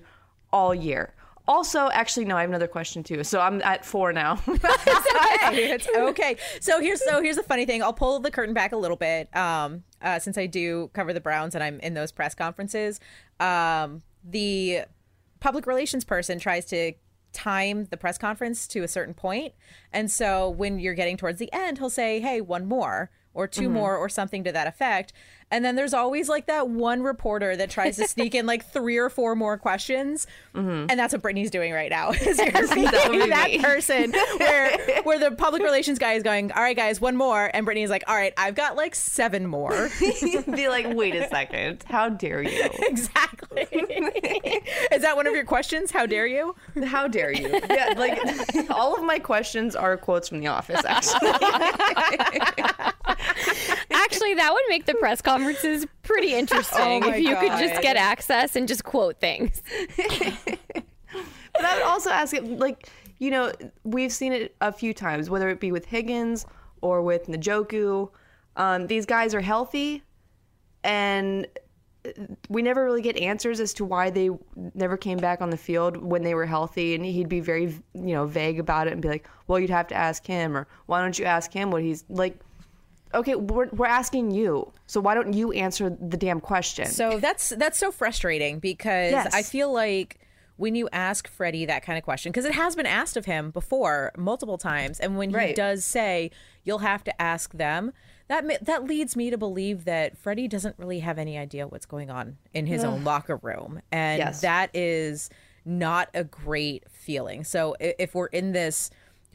all year. Also, actually, no, I have another question too. So I'm at four now. it's okay. So here's so here's the funny thing. I'll pull the curtain back a little bit. Um, uh, since I do cover the Browns and I'm in those press conferences, um, the public relations person tries to time the press conference to a certain point, and so when you're getting towards the end, he'll say, "Hey, one more." Or 2 mm-hmm. more, or something to that effect. And then there's always like that one reporter that tries to sneak in like three or four more questions. Mm-hmm. And that's what Brittany's doing right now. Is you're being That would that me. person where where the public relations guy is going, all right, guys, one more, and Brittany's like, all right, I've got like seven more. Be like, wait a second. How dare you? exactly. is that one of your questions? How dare you? How dare you? Yeah, like all of my questions are quotes from The Office, actually. Actually, that would make the press conferences pretty interesting Oh if you could just get access and just quote things. But I would also ask it, like, you know, we've seen it a few times, whether it be with Higgins or with Njoku. Um, these guys are healthy, and we never really get answers as to why they never came back on the field when they were healthy. And he'd be very, you know, vague about it and be like, "Well, you'd have to ask him," or "Why don't you ask him what he's like?" Okay, we're, we're asking you, so why don't you answer the damn question? So that's that's so frustrating because Yes. I feel like when you ask Freddie that kind of question, because it has been asked of him before multiple times, and when he Right. does say you'll have to ask them, that that leads me to believe that Freddie doesn't really have any idea what's going on in his own locker room, and Yes. that is not a great feeling. So if we're in this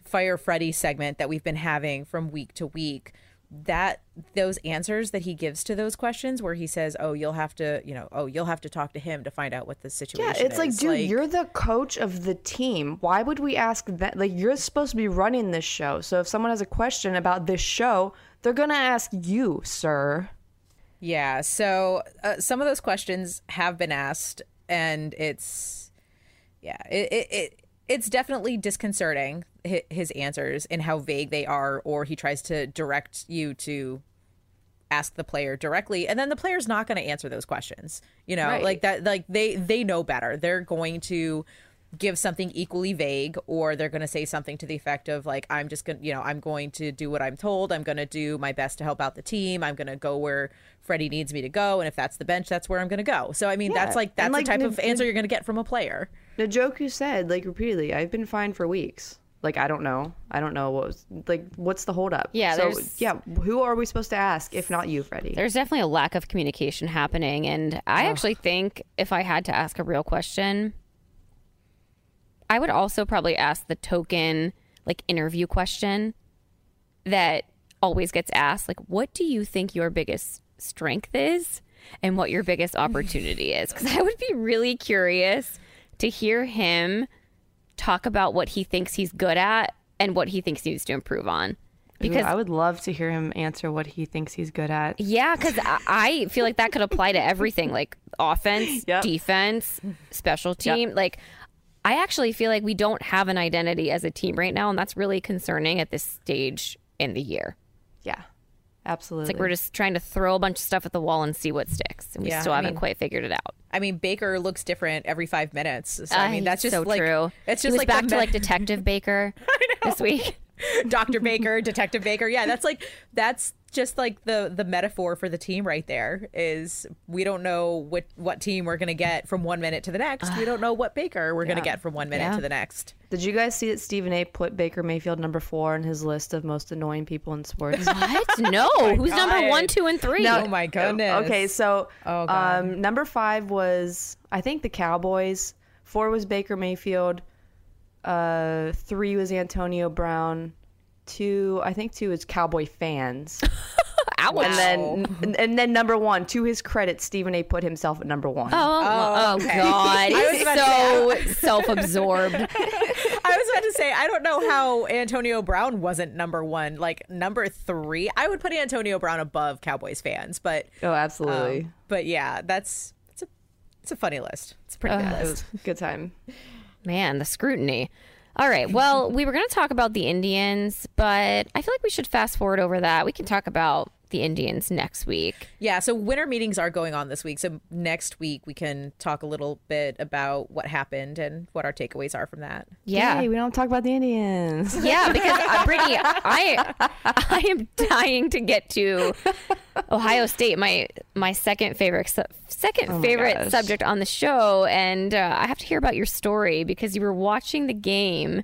fire Freddy segment that we've been having from week to week, that those answers that he gives to those questions where he says, "Oh, you'll have to, you know, oh, you'll have to talk to him to find out what the situation is. Yeah, it's like, is." dude, you're the coach of the team. Why would we ask that? Like, you're supposed to be running this show. So if someone has a question about this show, they're gonna ask you, sir. Yeah. So uh, some of those questions have been asked, and it's yeah, it it, it it's definitely disconcerting his answers and how vague they are, or he tries to direct you to ask the player directly and then the player's not going to answer those questions you know? Right. like that like they they know better. They're going to give something equally vague or they're going to say something to the effect of like i'm just going to you know i'm going to do what i'm told. I'm going to do my best to help out the team. I'm going to go where freddie needs me to go and if that's the bench that's where i'm going to go. So i mean Yeah. that's like And, that's like, the type the- of answer you're going to get from a player Njoku said, like repeatedly, I've been fine for weeks. Like I don't know. I don't know what was like. What's the holdup? Yeah, So there's- yeah, who are we supposed to ask if not you, Freddie? There's definitely a lack of communication happening. And I actually think if I had to ask a real question, I would also probably ask the token, like, interview question that always gets asked. Like, what do you think your biggest strength is and what your biggest opportunity is? Because I would be really curious to hear him talk about what he thinks he's good at and what he thinks he needs to improve on. because I would love to hear him answer what he thinks he's good at. Yeah, because I, I feel like that could apply to everything, like offense, Yep. defense, special team. Like, I actually feel like we don't have an identity as a team right now, and that's really concerning at this stage in the year. Yeah, absolutely. It's like we're just trying to throw a bunch of stuff at the wall and see what sticks, and we Yeah, still I haven't mean- quite figured it out. i mean baker looks different every five minutes so i mean Uh, that's just so like true. it's just like back to like Detective Baker this week. Dr. Baker, Detective Baker. Yeah, that's like that's just like the the metaphor for the team right there is we don't know what what team we're going to get from one minute to the next. We don't know what Baker we're going to get from one minute Yeah. to the next. Did you guys see that Stephen A. put Baker Mayfield number four on his list of most annoying people in sports? What? No. Who's number one, two, and three? No. Oh my goodness. Okay, so Oh, God. um, number five was I think the Cowboys. Four was Baker Mayfield. Uh, three was Antonio Brown. Two, I think two is Cowboy fans. Ouch. And then and, and then number one, to his credit, Stephen A. put himself at number one. Oh, oh, okay. God. I was He's about to so self absorbed. I was about to say I don't know how Antonio Brown wasn't number 1, like number 3. I would put Antonio Brown above Cowboys fans, but Oh, absolutely. um, but yeah, that's it's a it's a funny list. It's a pretty good list. good time. Man, the scrutiny. All right. Well, we were going to talk about the Indians, but I feel like we should fast forward over that. We can talk about the Indians next week. Yeah, so winter meetings are going on this week. So next week we can talk a little bit about what happened and what our takeaways are from that. Yeah. Hey, we don't talk about the Indians. Yeah, because uh, Brittany, I I am dying to get to Ohio State, my my second favorite su- second my favorite gosh. subject on the show, and uh, I have to hear about your story because you were watching the game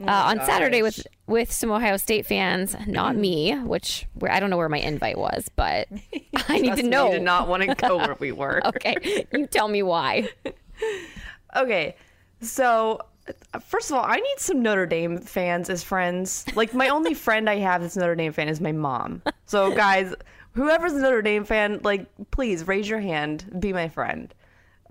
uh, on Saturday with with some Ohio State fans, not me, which where I don't know where my invite was, but I need to know. You did not want to go where we were. okay, you tell me why. Okay, so first of all, I need some Notre Dame fans as friends. Like my only friend I have that's Notre Dame fan is my mom. So guys, whoever's a Notre Dame fan, like please raise your hand, be my friend.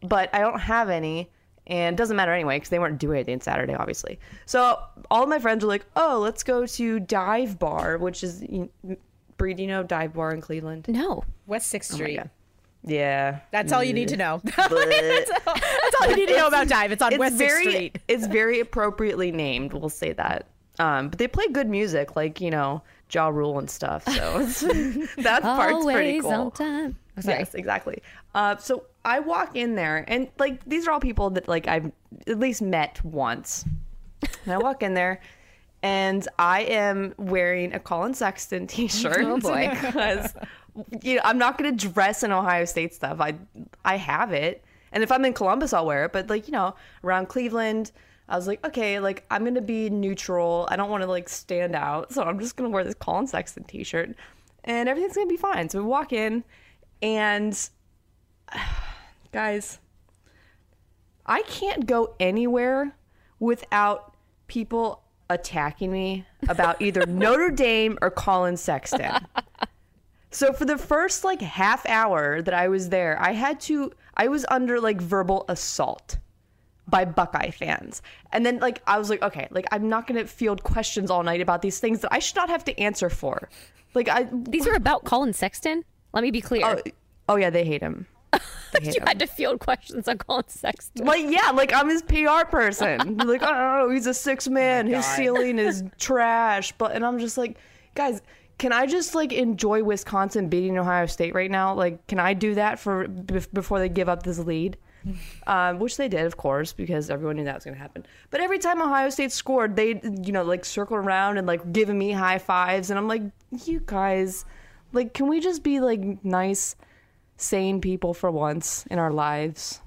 But I don't have any, and it doesn't matter anyway because they weren't doing anything Saturday, obviously. So all of my friends were like, "Oh, let's go to Dive Bar," which is, you- Bree, do you know Dive Bar in Cleveland? No, West Sixth Street. God. Yeah, That's all you need to know. that's, all, that's all you need to know about Dive. It's on it's West very Sixth Street. it's very appropriately named we'll say that um but they play good music like you know Ja Rule and stuff. So that part's pretty Always cool. on time. Oh. Yes, exactly. Uh, so I walk in there, and like these are all people that like I've at least met once. And I walk in there, and I am wearing a Collin Sexton T-shirt. Oh, boy. because you know I'm not going to dress in Ohio State stuff. I I have it, and if I'm in Columbus, I'll wear it. But like you know, around Cleveland. I was like, okay, like I'm gonna be neutral. I don't want to like stand out, so I'm just gonna wear this Collin Sexton T-shirt, and everything's gonna be fine. So we walk in, and guys, I can't go anywhere without people attacking me about either Notre Dame or Collin Sexton. So for the first like half hour that I was there, I had to I was under like verbal assault by Buckeye fans. And then like I was like, okay, like I'm not going to field questions all night about these things that I should not have to answer for. Like I These are about Collin Sexton. Let me be clear. oh, oh yeah, they hate him. You him. had to field questions on Collin Sexton. Like yeah, like I'm his PR person. like oh, he's a six man. his God. ceiling is trash. But and I'm just like, guys, can I just like enjoy Wisconsin beating Ohio State right now? Like, can I do that for bef- before they give up this lead? Um, which they did, of course, because everyone knew that was going to happen. But every time Ohio State scored, they, you know, like circle around and like giving me high fives, and I'm like, you guys, like, can we just be like nice, sane people for once in our lives?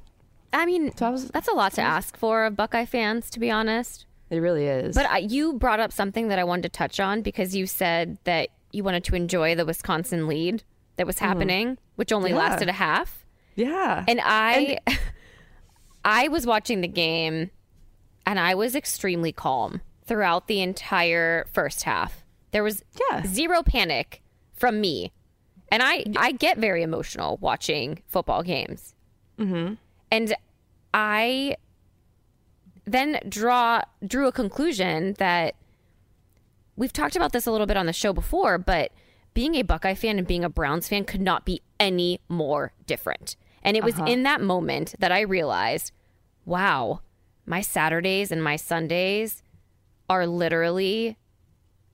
I mean, I was- that's a lot to ask for of Buckeye fans, to be honest. It really is. But I, you brought up something that I wanted to touch on because you said that you wanted to enjoy the Wisconsin lead that was happening, which only Mm-hmm. Yeah. lasted a half. yeah, And I, I was watching the game, and I was extremely calm throughout the entire first half. There was Yeah. zero panic from me, and I I get very emotional watching football games, mm-hmm. and I then draw drew a conclusion that we've talked about this a little bit on the show before, but being a Buckeye fan and being a Browns fan could not be any more different. And it was in that moment that I realized, wow, my Saturdays and my Sundays are literally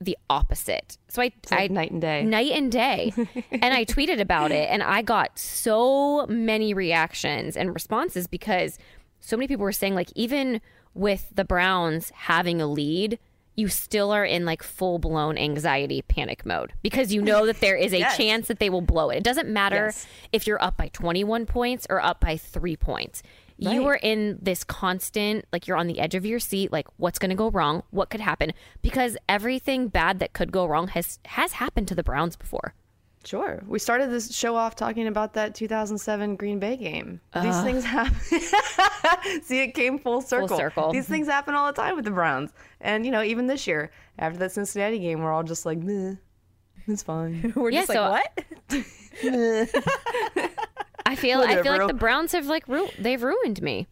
the opposite. So I, like I night and day. night and day. and I tweeted about it and I got so many reactions and responses because so many people were saying like even with the Browns having a lead, you still are in like full blown anxiety panic mode because you know that there is a Yes. chance that they will blow it. It doesn't matter Yes. if you're up by 21 points or up by 3 points. You were in this constant like you're on the edge of your seat like what's going to go wrong? What could happen? Because everything bad that could go wrong has has happened to the Browns before. Sure. We started this show off talking about that 2007 Green Bay game. These things happen. See, it came full circle. circle. These things happen all the time with the Browns. And, you know, even this year, after that Cincinnati game, we're all just like, meh, it's fine. We're Yeah, just so- like, what? I feel I feel like the Browns have like ru- they've ruined me.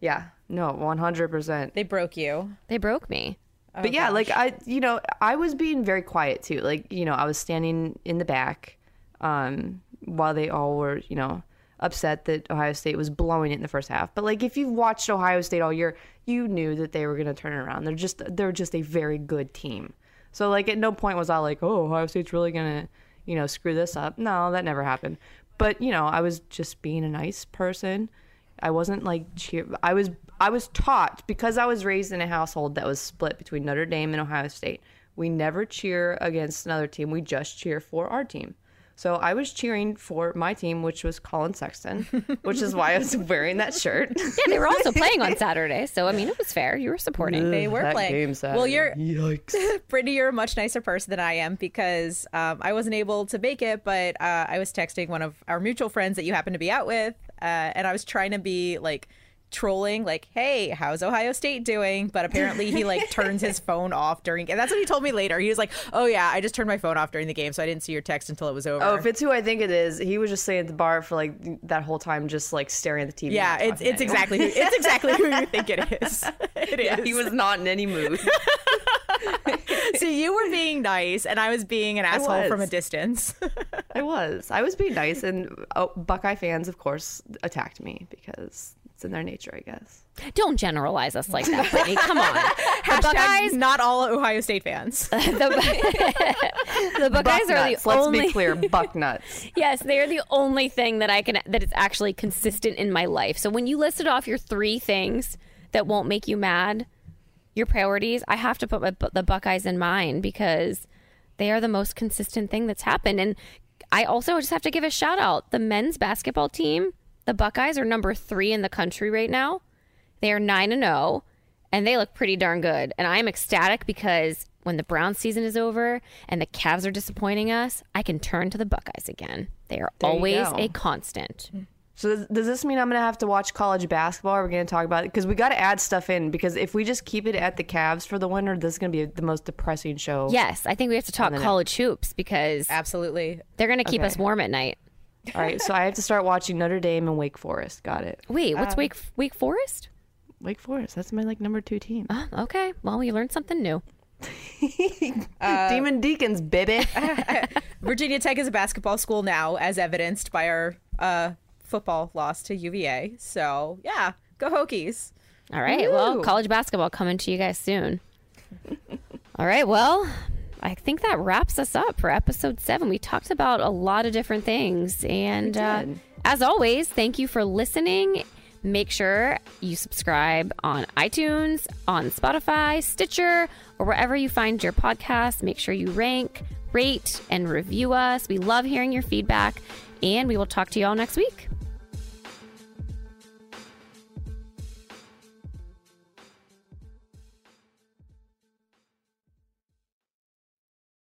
yeah. No, 100%. They broke you. They broke me. but yeah, like I, you know, I was being very quiet too. Like, you know, I was standing in the back um, while they all were, you know, upset that Ohio State was blowing it in the first half. But like, if you've watched Ohio State all year, you knew that they were going to turn it around. They're just, they're just a very good team. So like, at no point was I like, oh, Ohio State's really going to, you know, screw this up. No, that never happened. But you know, I was just being a nice person. I wasn't like cheer. I was I was taught because I was raised in a household that was split between Notre Dame and Ohio State. We never cheer against another team. We just cheer for our team. So I was cheering for my team, which was Collin Sexton, which is why I was wearing that shirt. Yeah, they were also playing on Saturday, so I mean it was fair. You were supporting. They were That playing. game well, you're yikes. Brittany, you're a much nicer person than I am because um, I wasn't able to make it, but uh, I was texting one of our mutual friends that you happen to be out with, uh, and I was trying to be like trolling, like, "Hey, how's Ohio State doing?" But apparently, he like turns his phone off during. And that's what he told me later. He was like, "Oh yeah, I just turned my phone off during the game, so I didn't see your text until it was over." Oh, if it's who I think it is, he was just sitting at the bar for like that whole time, just like staring at the TV. yeah, it's it's exactly who, it's exactly who you think it is. It is. Yeah, he was not in any mood. so you were being nice, and I was being an asshole from a distance. I was. I was being nice, and oh, Buckeye fans, of course, attacked me because It's in their nature, I guess. Don't generalize us like that, Brittany. Come on. The Buckeyes, not all Ohio State fans. the, the Buckeyes are the Let's only. be clear, buck nuts. Yes, they are the only thing that I can that is actually consistent in my life. So when you listed off your three things that won't make you mad, your priorities, I have to put my, the Buckeyes in mine because they are the most consistent thing that's happened. And I also just have to give a shout out. The men's basketball team, the Buckeyes are number three in the country right now. They are nine and zero, and they look pretty darn good. And I'm ecstatic because when the Brown season is over and the Cavs are disappointing us, I can turn to the Buckeyes again. They are There always a constant. So does, does this mean I'm gonna have to watch college basketball? We're we gonna talk about it? Because we got to add stuff in. Because if we just keep it at the Cavs for the winter, this is gonna be the most depressing show. Yes, I think we have to talk college hoops because Absolutely. they're going to keep Okay. us warm at night. All right. So I have to start watching Notre Dame and Wake Forest. Got it. Wait, Um, what's Wake Wake Forest? Wake Forest. That's my like number two team. Oh, okay, well, we learned something new. Demon Deacons, baby. Virginia Tech is a basketball school now, as evidenced by our uh, football loss to UVA. So, yeah, go Hokies. All right, well, college basketball coming to you guys soon. All right, well, I think that wraps us up for episode seven. We talked about a lot of different things, and uh, as always, thank you for listening. Make sure you subscribe on iTunes, on Spotify, Stitcher, or wherever you find your podcast. Make sure you rank, rate, and review us. We love hearing your feedback, and we will talk to you all next week.